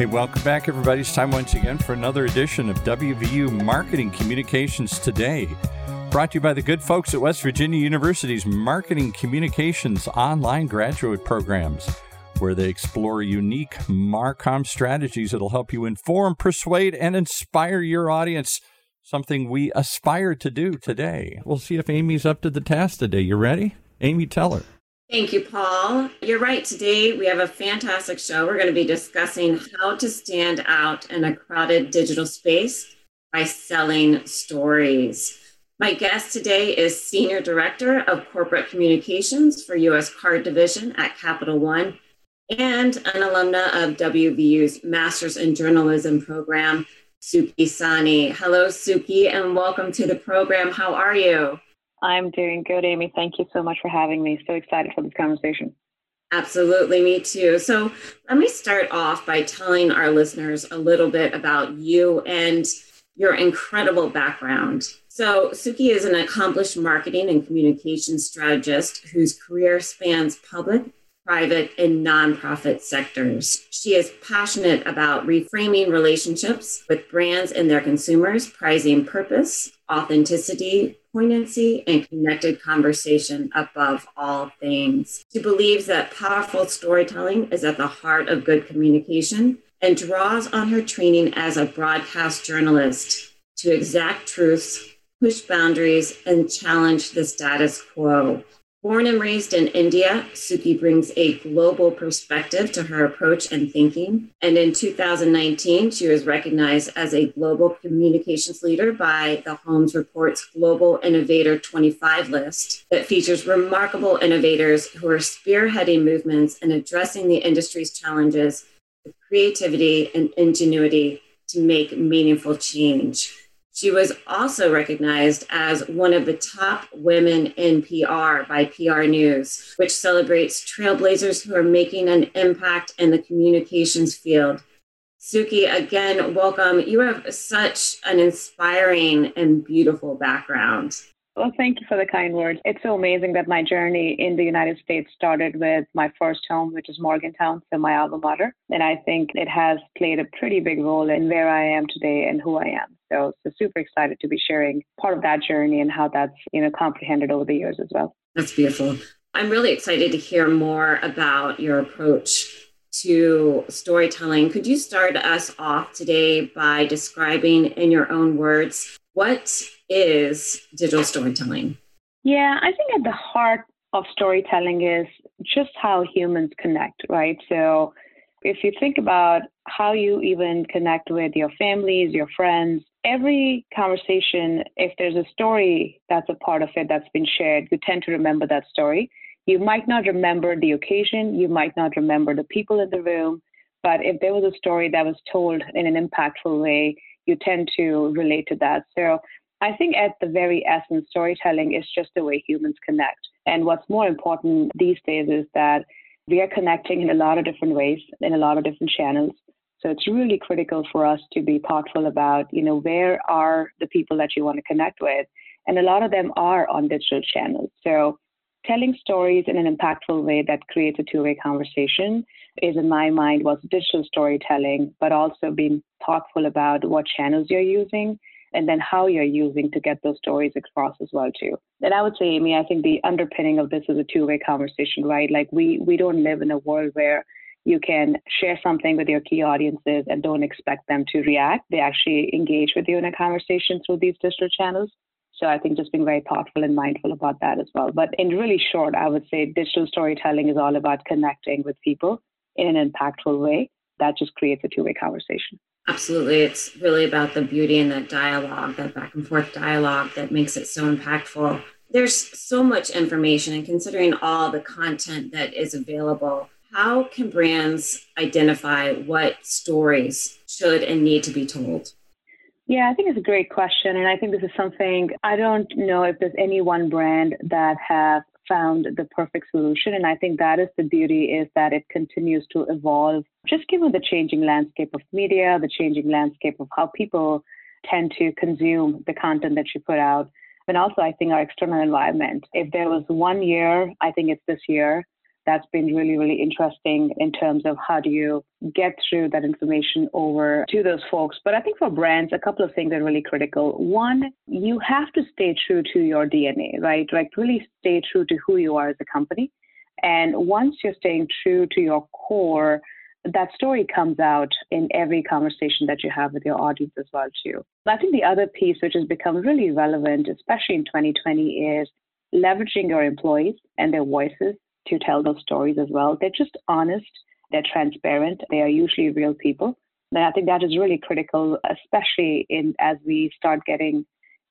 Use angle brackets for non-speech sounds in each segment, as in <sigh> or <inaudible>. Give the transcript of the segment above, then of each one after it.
Hey, welcome back, everybody. It's time once again for another edition of WVU Marketing Communications Today. Brought to you by the good folks at West Virginia University's Marketing Communications online graduate programs, where they explore unique Marcom strategies that'll help you inform, persuade, and inspire your audience. Something we aspire to do today. We'll see if Amy's up to the task today. You ready? Amy, tell her. Thank you, Paul. You're right. Today we have a fantastic show. We're going to be discussing how to stand out in a crowded digital space by selling stories. My guest today is Senior Director of Corporate Communications for U.S. Card Division at Capital One and an alumna of WVU's Masters in Journalism program, Sukhi Sahni. Hello, Sukhi, and welcome to the program. How are you? I'm doing good, Amy. Thank you so much for having me. So excited for this conversation. Absolutely, me too. So, let me start off by telling our listeners a little bit about you and your incredible background. So, Sukhi is an accomplished marketing and communication strategist whose career spans public, private, and nonprofit sectors. She is passionate about reframing relationships with brands and their consumers, prizing purpose, authenticity, poignancy, and connected conversation above all things. She believes that powerful storytelling is at the heart of good communication and draws on her training as a broadcast journalist to exact truths, push boundaries, and challenge the status quo. Born and raised in India, Sukhi brings a global perspective to her approach and thinking. And in 2019, she was recognized as a global communications leader by the Holmes Report's Global Innovator 25 list that features remarkable innovators who are spearheading movements and addressing the industry's challenges with creativity and ingenuity to make meaningful change. She was also recognized as one of the top women in PR by PR News, which celebrates trailblazers who are making an impact in the communications field. Sukhi, again, welcome. You have such an inspiring and beautiful background. Well, thank you for the kind words. It's so amazing that my journey in the United States started with my first home, which is Morgantown, so my alma mater. And I think it has played a pretty big role in where I am today and who I am. So, so super excited to be sharing part of that journey and how that's, you know, comprehended over the years as well. That's beautiful. I'm really excited to hear more about your approach to storytelling. Could you start us off today by describing in your own words what is digital storytelling? Yeah, I think at the heart of storytelling is just how humans connect, right? So if you think about how you even connect with your families, your friends, every conversation, if there's a story that's a part of it that's been shared, you tend to remember that story. You might not remember the occasion, you might not remember the people in the room, but if there was a story that was told in an impactful way, you tend to relate to that. So I think at the very essence, storytelling is just the way humans connect. And what's more important these days is that we are connecting in a lot of different ways, in a lot of different channels. So it's really critical for us to be thoughtful about, you know, where are the people that you want to connect with? And a lot of them are on digital channels. So telling stories in an impactful way that creates a two-way conversation is in my mind was digital storytelling, but also being thoughtful about what channels you're using and then how you're using to get those stories across as well too. And I would say, Amy, I think the underpinning of this is a two-way conversation, right? Like we we don't live in a world where you can share something with your key audiences and don't expect them to react. They actually engage with you in a conversation through these digital channels. So I think just being very thoughtful and mindful about that as well. But in really short, I would say digital storytelling is all about connecting with people in an impactful way. That just creates a two-way conversation. Absolutely. It's really about the beauty in that dialogue, that back and forth dialogue that makes it so impactful. There's so much information, and considering all the content that is available, how can brands identify what stories should and need to be told? Yeah, I think it's a great question. And I think this is something I don't know if there's any one brand that have found the perfect solution. And I think that is the beauty is that it continues to evolve, just given the changing landscape of media, the changing landscape of how people tend to consume the content that you put out. And also, I think our external environment. If there was one year, I think it's this year, that's been really, really interesting in terms of how do you get through that information over to those folks. But I think for brands, a couple of things are really critical. One, you have to stay true to your DNA, right? Like really stay true to who you are as a company. And once you're staying true to your core, that story comes out in every conversation that you have with your audience as well too. I think the other piece which has become really relevant, especially in 2020, is leveraging your employees and their voices to tell those stories as well. They're just honest, they're transparent, they are usually real people. And I think that is really critical, especially in as we start getting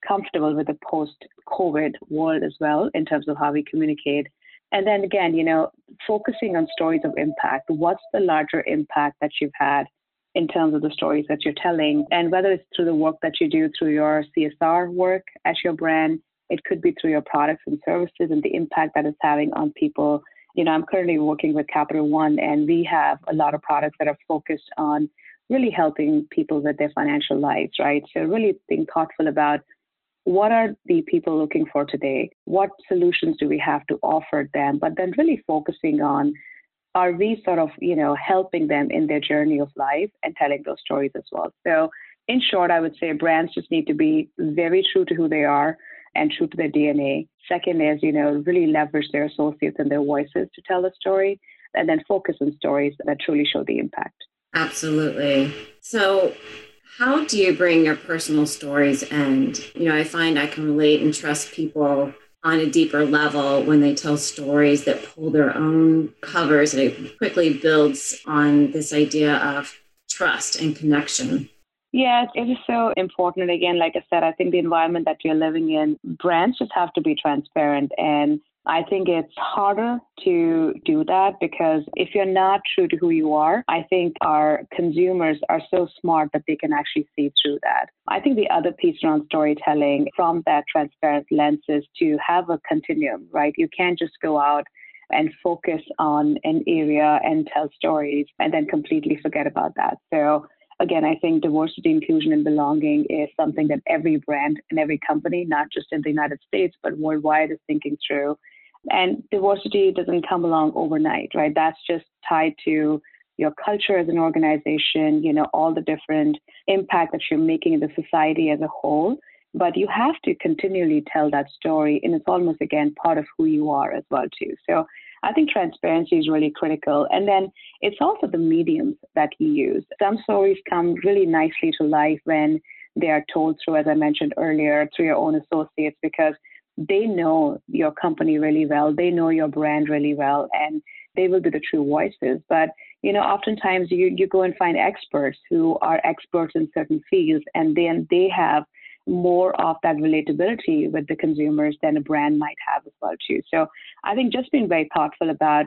comfortable with the post-COVID world as well, in terms of how we communicate and then again, you know, focusing on stories of impact. What's the larger impact that you've had in terms of the stories that you're telling? And whether it's through the work that you do through your CSR work at your brand, it could be through your products and services and the impact that it's having on people. You know, I'm currently working with Capital One, and we have a lot of products that are focused on really helping people with their financial lives, right? So, really being thoughtful about what are the people looking for today? What solutions do we have to offer them? But then really focusing on are we sort of, you know, helping them in their journey of life and telling those stories as well. So in short, I would say brands just need to be very true to who they are and true to their DNA. Second is, you know, really leverage their associates and their voices to tell the story and then focus on stories that truly show the impact. Absolutely. So how do you bring your personal stories and you know i find i can relate and trust people on a deeper level when they tell stories that pull their own covers and it quickly builds on this idea of trust and connection yeah, it is so important. Again, like I said, I think the environment that you're living in, brands just have to be transparent and I think it's harder to do that because if you're not true to who you are, I think our consumers are so smart that they can actually see through that. I think the other piece around storytelling from that transparent lens is to have a continuum, right? You can't just go out and focus on an area and tell stories and then completely forget about that. So again, I think diversity, inclusion, and belonging is something that every brand and every company, not just in the United States, but worldwide, is thinking through. And diversity doesn't come along overnight, right? That's just tied to your culture as an organization, you know, all the different impact that you're making in the society as a whole. But you have to continually tell that story, and it's almost again part of who you are as well too. So I think transparency is really critical. And then it's also the mediums that you use. Some stories come really nicely to life when they are told through, as I mentioned earlier, through your own associates, because they know your company really well, they know your brand really well, and they will be the true voices. But you know, oftentimes you you go and find experts who are experts in certain fields, and then they have more of that relatability with the consumers than a brand might have as well too. So I think just being very thoughtful about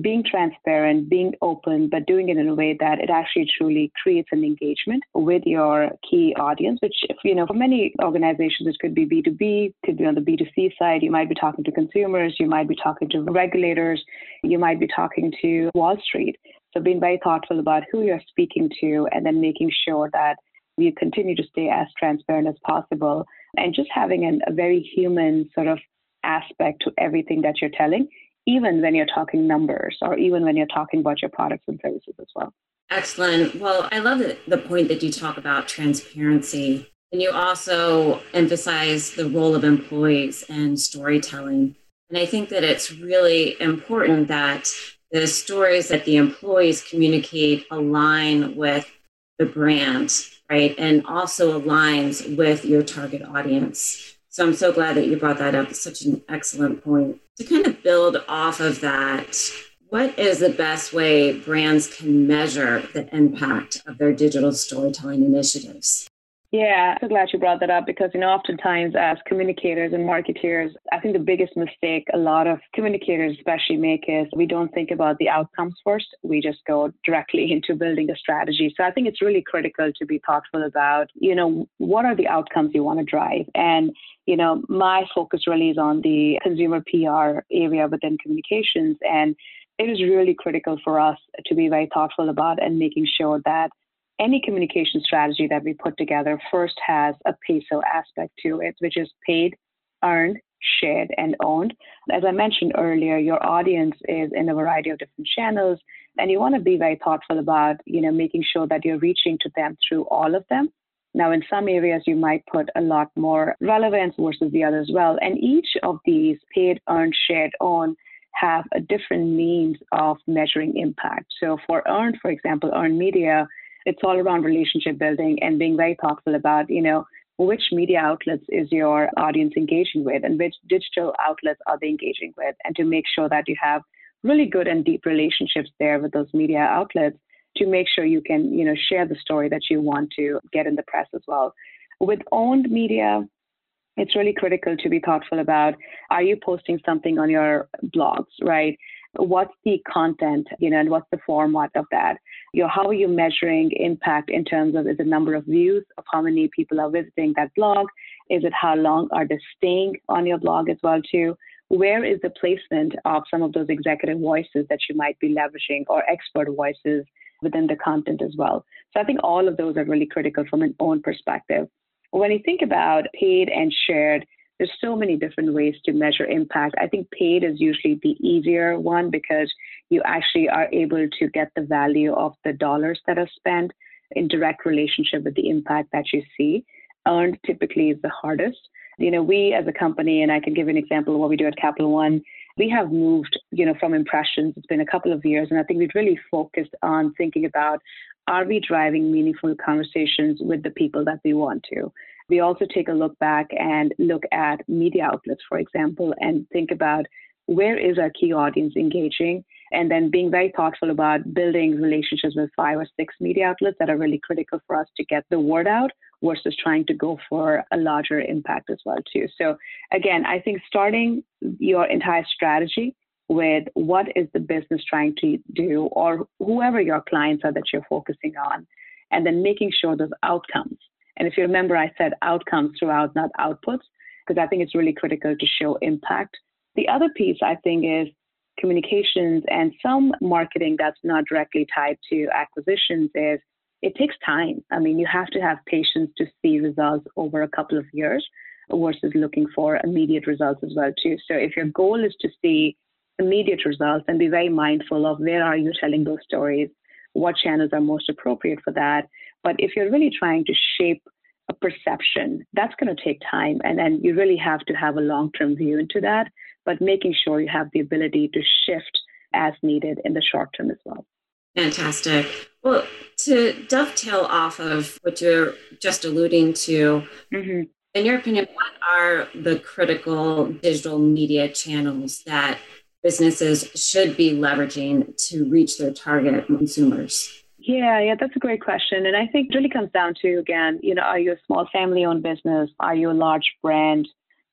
being transparent, being open, but doing it in a way that it actually truly creates an engagement with your key audience, which, if, you know, for many organizations, it could be B2B, could be on the B2C side. You might be talking to consumers, you might be talking to regulators, you might be talking to Wall Street. So being very thoughtful about who you're speaking to and then making sure that you continue to stay as transparent as possible and just having an, a very human sort of aspect to everything that you're telling, even when you're talking numbers or even when you're talking about your products and services as well. Excellent. Well, I love the point that you talk about transparency. And you also emphasize the role of employees and storytelling. And I think that it's really important that the stories that the employees communicate align with the brand right? And also aligns with your target audience. So I'm so glad that you brought that up. It's such an excellent point. To kind of build off of that, what is the best way brands can measure the impact of their digital storytelling initiatives? Yeah, so glad you brought that up because, you know, oftentimes as communicators and marketeers, I think the biggest mistake a lot of communicators especially make is we don't think about the outcomes first. We just go directly <laughs> into building a strategy. So I think it's really critical to be thoughtful about, you know, what are the outcomes you want to drive? And, you know, my focus really is on the consumer PR area within communications. And it is really critical for us to be very thoughtful about and making sure that any communication strategy that we put together first has a PESO aspect to it, which is paid, earned, shared, and owned. As I mentioned earlier, your audience is in a variety of different channels, and you want to be very thoughtful about, you know, making sure that you're reaching to them through all of them. Now, in some areas, you might put a lot more relevance versus the other as well. And each of these paid, earned, shared, owned have a different means of measuring impact. So for earned, for example, earned media, it's all around relationship building and being very thoughtful about, you know, which media outlets is your audience engaging with and which digital outlets are they engaging with and to make sure that you have really good and deep relationships there with those media outlets to make sure you can you know share the story that you want to get in the press as well. With owned media it's really critical to be thoughtful about are you posting something on your blogs right? What's the content you know and what's the format of that you know, how are you measuring impact in terms of is the number of views of how many people are visiting that blog? Is it how long are they staying on your blog as well too? Where is the placement of some of those executive voices that you might be leveraging or expert voices within the content as well? So I think all of those are really critical from an own perspective. When you think about paid and shared, there's so many different ways to measure impact. I think paid is usually the easier one because you actually are able to get the value of the dollars that are spent in direct relationship with the impact that you see. Earned typically is the hardest. You know, we as a company, and I can give an example of what we do at Capital One, we have moved, you know, from impressions. It's been a couple of years, and I think we've really focused on thinking about are we driving meaningful conversations with the people that we want to? We also take a look back and look at media outlets, for example, and think about where is our key audience engaging and then being very thoughtful about building relationships with five or six media outlets that are really critical for us to get the word out versus trying to go for a larger impact as well too. So again i think starting your entire strategy with what is the business trying to do or whoever your clients are that you're focusing on and then making sure those outcomes and if you remember, I said outcomes throughout, not outputs, because I think it's really critical to show impact. The other piece I think is communications and some marketing that's not directly tied to acquisitions is it takes time. I mean, you have to have patience to see results over a couple of years versus looking for immediate results as well too. So if your goal is to see immediate results and be very mindful of where are you telling those stories, what channels are most appropriate for that, but if you're really trying to shape a perception, that's going to take time. And then you really have to have a long term view into that, but making sure you have the ability to shift as needed in the short term as well. Fantastic. Well, to dovetail off of what you're just alluding to, mm-hmm. in your opinion, what are the critical digital media channels that businesses should be leveraging to reach their target consumers? Yeah, yeah, that's a great question. And I think it really comes down to, again, you know, are you a small family owned business? Are you a large brand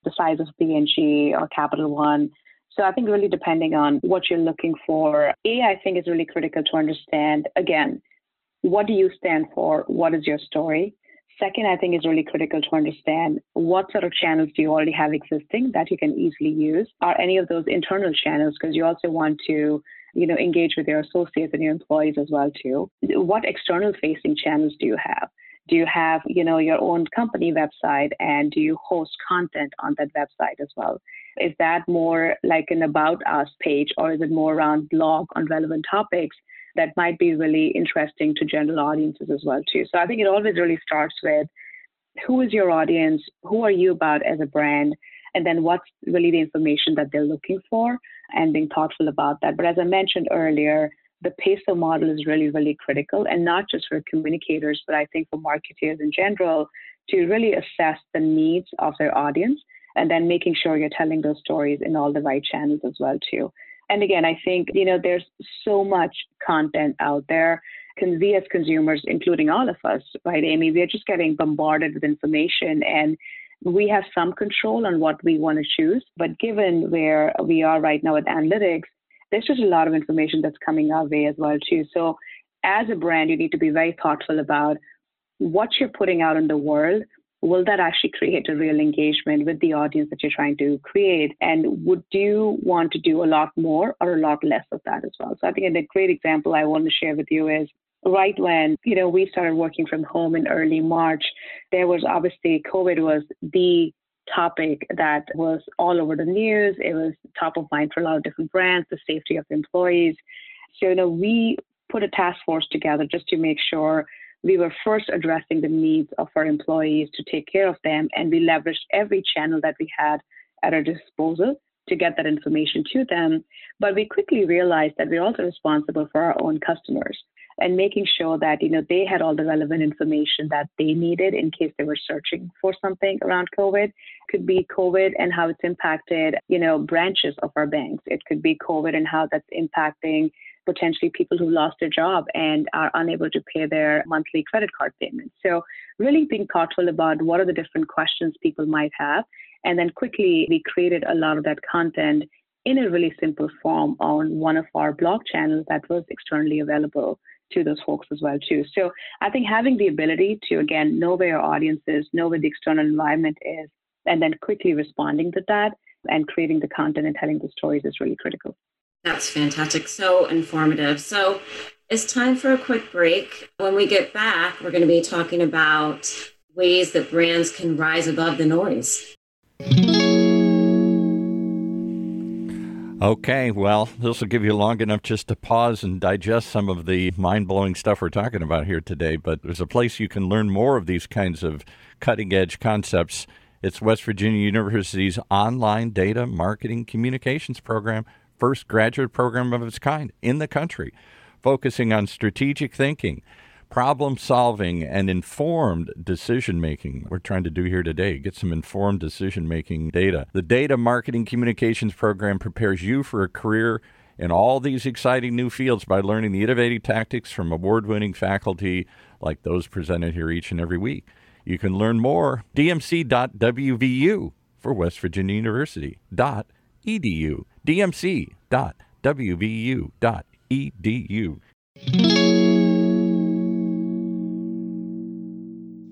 the size of P&G or Capital One? So I think really depending on what you're looking for, A, I think is really critical to understand, again, what do you stand for? What is your story? Second, I think is really critical to understand what sort of channels do you already have existing that you can easily use? Are any of those internal channels? Because you also want to you know, engage with your associates and your employees as well too. What external facing channels do you have? Do you have, you know, your own company website and do you host content on that website as well? Is that more like an about us page or is it more around blog on relevant topics that might be really interesting to general audiences as well too? So I think it always really starts with who is your audience? Who are you about as a brand? And then what's really the information that they're looking for? And being thoughtful about that. But as I mentioned earlier, the PESO model is really, really critical, and not just for communicators, but I think for marketers in general to really assess the needs of their audience and then making sure you're telling those stories in all the right channels as well too. And again, I think you know there's so much content out there. Can we as consumers, including all of us, right, Amy, we're just getting bombarded with information and we have some control on what we want to choose. But given where we are right now with analytics, there's just a lot of information that's coming our way as well too. So as a brand, you need to be very thoughtful about what you're putting out in the world. Will that actually create a real engagement with the audience that you're trying to create? And would you want to do a lot more or a lot less of that as well? So I think a great example I want to share with you is right when you know we started working from home in early March, there was obviously COVID was the topic that was all over the news. It was top of mind for a lot of different brands, the safety of employees. So, you know, we put a task force together just to make sure we were first addressing the needs of our employees to take care of them, and we leveraged every channel that we had at our disposal to get that information to them. But we quickly realized that we're also responsible for our own customers and making sure that you know they had all the relevant information that they needed in case they were searching for something around COVID. It could be COVID and how it's impacted you know branches of our banks. It could be COVID and how that's impacting potentially people who lost their job and are unable to pay their monthly credit card payments. So really being thoughtful about what are the different questions people might have. And then quickly we created a lot of that content in a really simple form on one of our blog channels that was externally available to those folks as well too. So I think having the ability to again know where your audience is, know where the external environment is, and then quickly responding to that and creating the content and telling the stories is really critical. That's fantastic. So informative. So it's time for a quick break. When we get back, we're going to be talking about ways that brands can rise above the noise. Okay, well, this will give you long enough just to pause and digest some of the mind blowing stuff we're talking about here today. But there's a place you can learn more of these kinds of cutting edge concepts. It's West Virginia University's online data marketing communications program, first graduate program of its kind in the country, focusing on strategic thinking problem solving and informed decision making. We're trying to do here today get some informed decision making data. The Data Marketing Communications Program prepares you for a career in all these exciting new fields by learning the innovative tactics from award winning faculty like those presented here each and every week. You can learn more dmc.wvu for West Virginia University edu dmc.wvu.edu.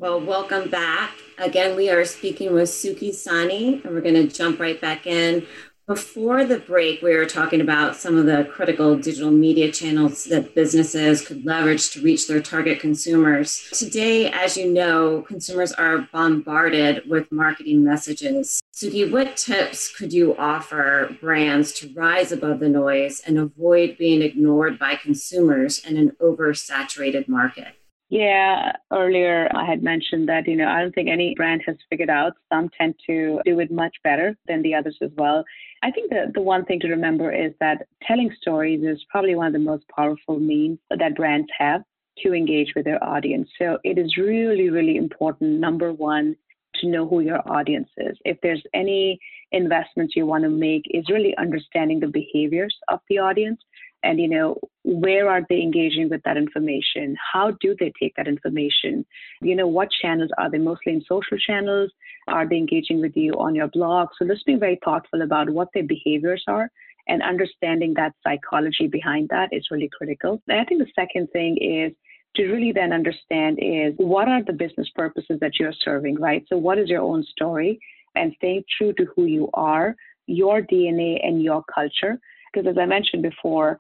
Well, welcome back. Again, we are speaking with Sukhi Sahni, and we're going to jump right back in. Before the break, we were talking about some of the critical digital media channels that businesses could leverage to reach their target consumers. Today, as you know, consumers are bombarded with marketing messages. Sukhi, what tips could you offer brands to rise above the noise and avoid being ignored by consumers in an oversaturated market? Yeah, earlier I had mentioned that, you know, I don't think any brand has figured out. Some tend to do it much better than the others as well. I think the, the one thing to remember is that telling stories is probably one of the most powerful means that brands have to engage with their audience. So it is really, really important, number one, to know who your audience is. If there's any investments you want to make, is really understanding the behaviors of the audience and you know where are they engaging with that information? How do they take that information? You know what channels are they? Mostly in social channels. Are they engaging with you on your blog? So just being very thoughtful about what their behaviors are and understanding that psychology behind that is really critical. And i think the second thing is to really then understand is what are the business purposes that you're serving right? So what is your own story? And staying true to who you are your dna and your culture. Because as i mentioned before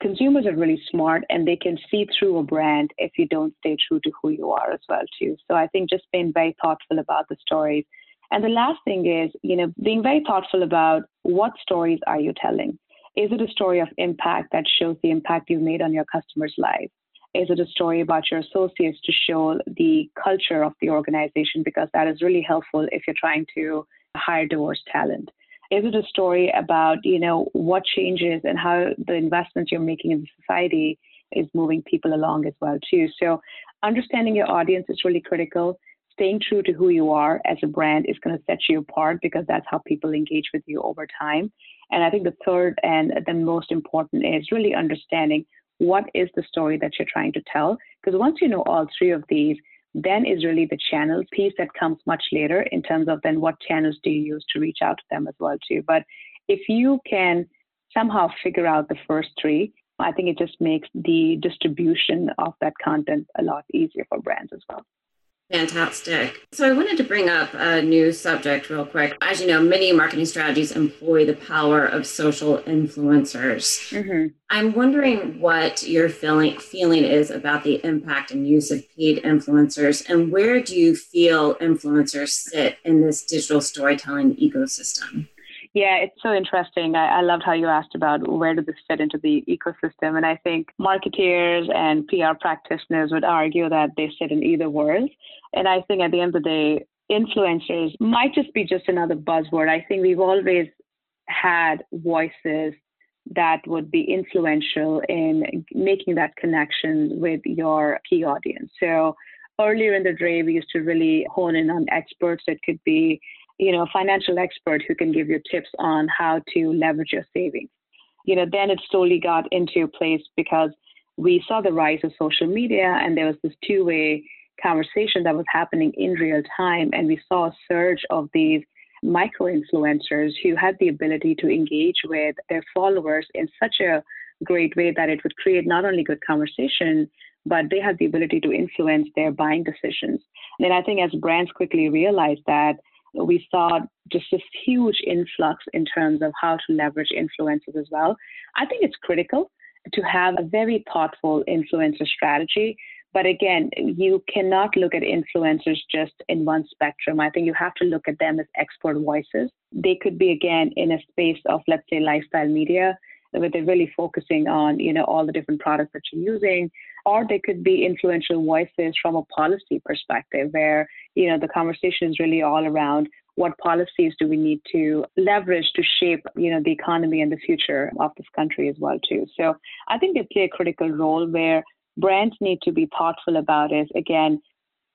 consumers are really smart and they can see through a brand if you don't stay true to who you are as well too. So I think just being very thoughtful about the stories. And the last thing is, you know, being very thoughtful about what stories are you telling? Is it a story of impact that shows the impact you've made on your customers' lives? Is it a story about your associates to show the culture of the organization? Because that is really helpful if you're trying to hire diverse talent. Is it a story about, you know, what changes and how the investments you're making in the society is moving people along as well too. So understanding your audience is really critical. Staying true to who you are as a brand is going to set you apart because that's how people engage with you over time. And I think the third and the most important is really understanding what is the story that you're trying to tell. Because once you know all three of these, then is really the channels piece that comes much later in terms of then what channels do you use to reach out to them as well too. But if you can somehow figure out the first three, I think it just makes the distribution of that content a lot easier for brands as well. Fantastic. So I wanted to bring up a new subject real quick. As you know, many marketing strategies employ the power of social influencers. Mm-hmm. I'm wondering what your feeling feeling is about the impact and use of paid influencers, and where do you feel influencers sit in this digital storytelling ecosystem? Yeah, it's so interesting. I, I loved how you asked about where does this fit into the ecosystem. And I think marketeers and PR practitioners would argue that they sit in either world. And I think at the end of the day, influencers might just be just another buzzword. I think we've always had voices that would be influential in making that connection with your key audience. So earlier in the day, we used to really hone in on experts. It could be you know, financial expert who can give you tips on how to leverage your savings. You know, then it slowly got into place because we saw the rise of social media and there was this two-way conversation that was happening in real time. And we saw a surge of these micro influencers who had the ability to engage with their followers in such a great way that it would create not only good conversation, but they had the ability to influence their buying decisions. And then I think as brands quickly realized that we saw just this huge influx in terms of how to leverage influencers as well. I think it's critical to have a very thoughtful influencer strategy. But again, you cannot look at influencers just in one spectrum. I think you have to look at them as expert voices. They could be, again, in a space of, let's say, lifestyle media, where they're really focusing on, you know, all the different products that you're using, or they could be influential voices from a policy perspective where you know the conversation is really all around what policies do we need to leverage to shape you know the economy and the future of this country as well too. So i think they play a critical role where brands need to be thoughtful about is again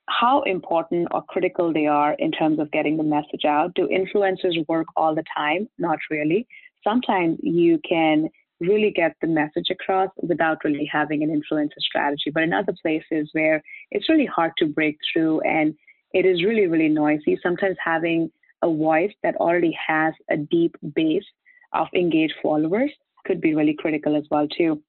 how important or critical they are in terms of getting the message out. Do influencers work all the time? Not really. Sometimes you can really get the message across without really having an influencer strategy. But in other places where it's really hard to break through and it is really, really noisy, sometimes having a voice that already has a deep base of engaged followers could be really critical as well too.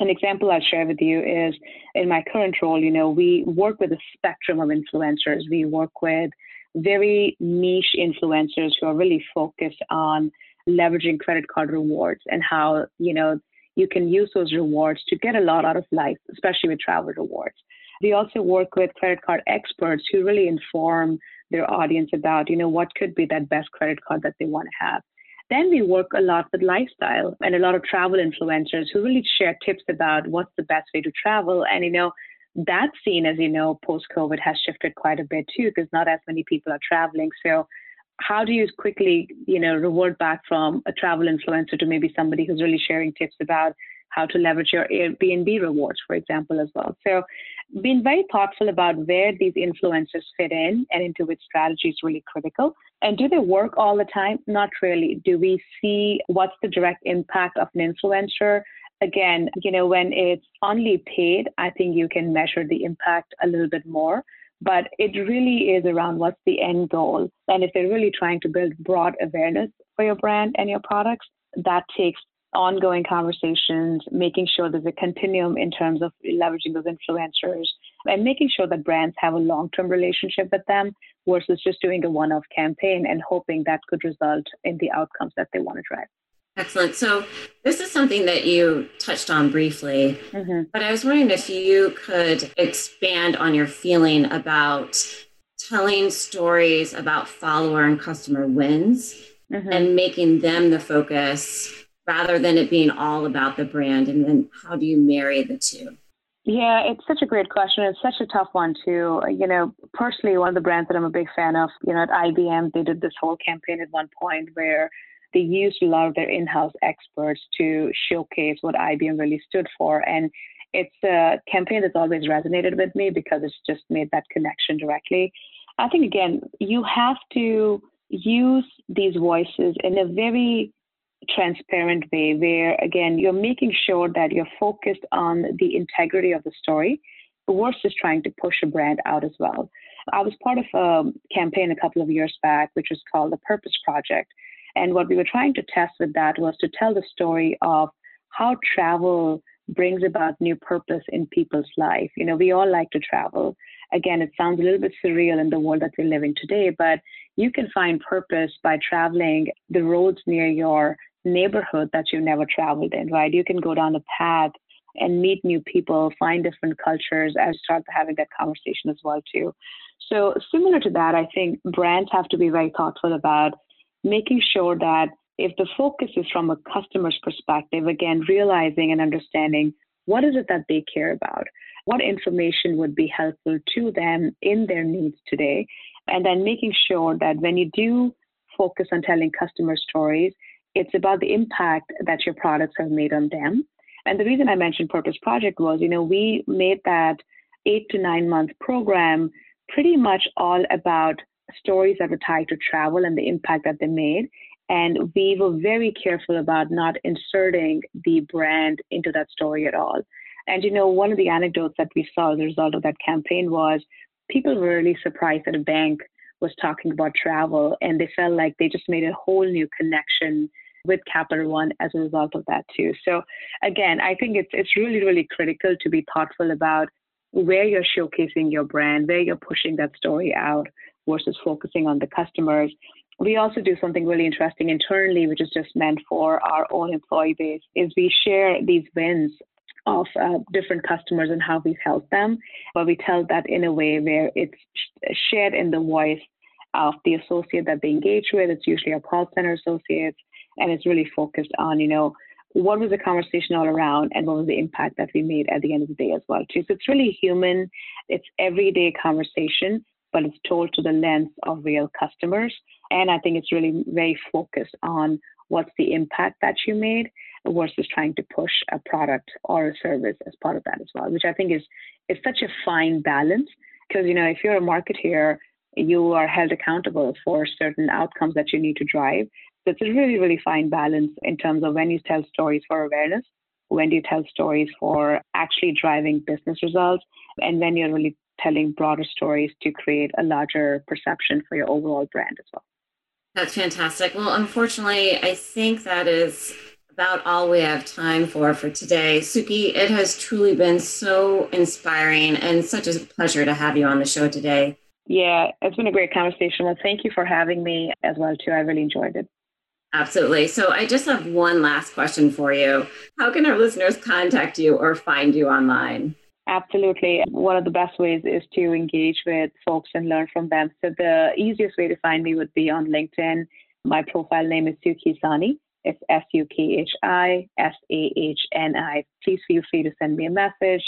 An example I'll share with you is in my current role, you know, we work with a spectrum of influencers. We work with very niche influencers who are really focused on leveraging credit card rewards and how, you know, you can use those rewards to get a lot out of life, especially with travel rewards. We also work with credit card experts who really inform their audience about, you know, what could be that best credit card that they want to have. Then we work a lot with lifestyle and a lot of travel influencers who really share tips about what's the best way to travel. And, you know, that scene, as you know, post COVID has shifted quite a bit too, because not as many people are traveling. So how do you quickly, you know, reward back from a travel influencer to maybe somebody who's really sharing tips about how to leverage your Airbnb rewards, for example, as well. So being very thoughtful about where these influencers fit in and into which strategy is really critical. And do they work all the time? Not really. Do we see what's the direct impact of an influencer? Again, you know, when it's only paid, I think you can measure the impact a little bit more but it really is around what's the end goal. And if they're really trying to build broad awareness for your brand and your products, that takes ongoing conversations, making sure there's a continuum in terms of leveraging those influencers and making sure that brands have a long term relationship with them versus just doing a one off campaign and hoping that could result in the outcomes that they want to drive. Excellent. So, this is something that you touched on briefly, mm-hmm. but I was wondering if you could expand on your feeling about telling stories about follower and customer wins mm-hmm. and making them the focus rather than it being all about the brand. And then, how do you marry the two? Yeah, it's such a great question. It's such a tough one too. You know, personally, one of the brands that I'm a big fan of, you know, at IBM, they did this whole campaign at one point where they used a lot of their in-house experts to showcase what IBM really stood for. And it's a campaign that's always resonated with me because it's just made that connection directly. I think again, you have to use these voices in a very transparent way where again you're making sure that you're focused on the integrity of the story versus trying to push a brand out as well. I was part of a campaign a couple of years back, which was called the Purpose Project. And what we were trying to test with that was to tell the story of how travel brings about new purpose in people's life. You know, we all like to travel. again, it sounds a little bit surreal in the world that we live in today, but you can find purpose by traveling the roads near your neighborhood that you've never traveled in, right? You can go down a path and meet new people, find different cultures, and start having that conversation as well too. So similar to that, I think brands have to be very thoughtful about making sure that if the focus is from a customer's perspective, again, realizing and understanding what is it that they care about, what information would be helpful to them in their needs today, and then making sure that when you do focus on telling customer stories, it's about the impact that your products have made on them. And the reason I mentioned Purpose Project was, you know, we made that eight to nine month program pretty much all about stories that were tied to travel and the impact that they made. And we were very careful about not inserting the brand into that story at all. And you know, one of the anecdotes that we saw as a result of that campaign was people were really surprised that a bank was talking about travel and they felt like they just made a whole new connection with Capital One as a result of that too. So again, I think it's it's really, really critical to be thoughtful about where you're showcasing your brand, where you're pushing that story out versus focusing on the customers. We also do something really interesting internally, which is just meant for our own employee base, is we share these wins of uh, different customers and how we've helped them, but we tell that in a way where it's shared in the voice of the associate that they engage with. It's usually our call center associates, and it's really focused on, you know, what was the conversation all around and what was the impact that we made at the end of the day as well too. So it's really human, it's everyday conversation, but it's told to the lens of real customers. And I think it's really very focused on what's the impact that you made versus trying to push a product or a service as part of that as well, which I think is is such a fine balance. Because you know, if you're a marketeer, you are held accountable for certain outcomes that you need to drive. So it's a really, really fine balance in terms of when you tell stories for awareness, when do you tell stories for actually driving business results, and when you're really telling broader stories to create a larger perception for your overall brand as well. That's fantastic. Well, unfortunately, I think that is about all we have time for for today. Sukhi, it has truly been so inspiring and such a pleasure to have you on the show today. Yeah, it's been a great conversation. Well, thank you for having me as well too. I really enjoyed it. Absolutely. So I just have one last question for you. How can our listeners contact you or find you online? Absolutely. One of the best ways is to engage with folks and learn from them. So the easiest way to find me would be on LinkedIn. My profile name is Sukhi Sahni. It's S U K H I S A H N I. Please feel free to send me a message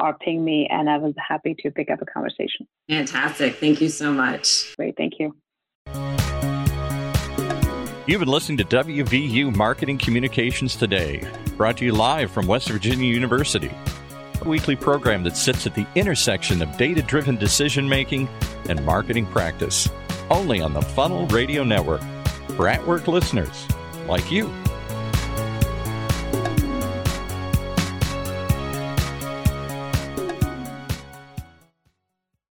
or ping me, and I will be happy to pick up a conversation. Fantastic. Thank you so much. Great. Thank you. You've been listening to WVU Marketing Communications Today, brought to you live from West Virginia University weekly program that sits at the intersection of data driven decision making and marketing practice, only on the Funnel Radio Network for at work listeners like you.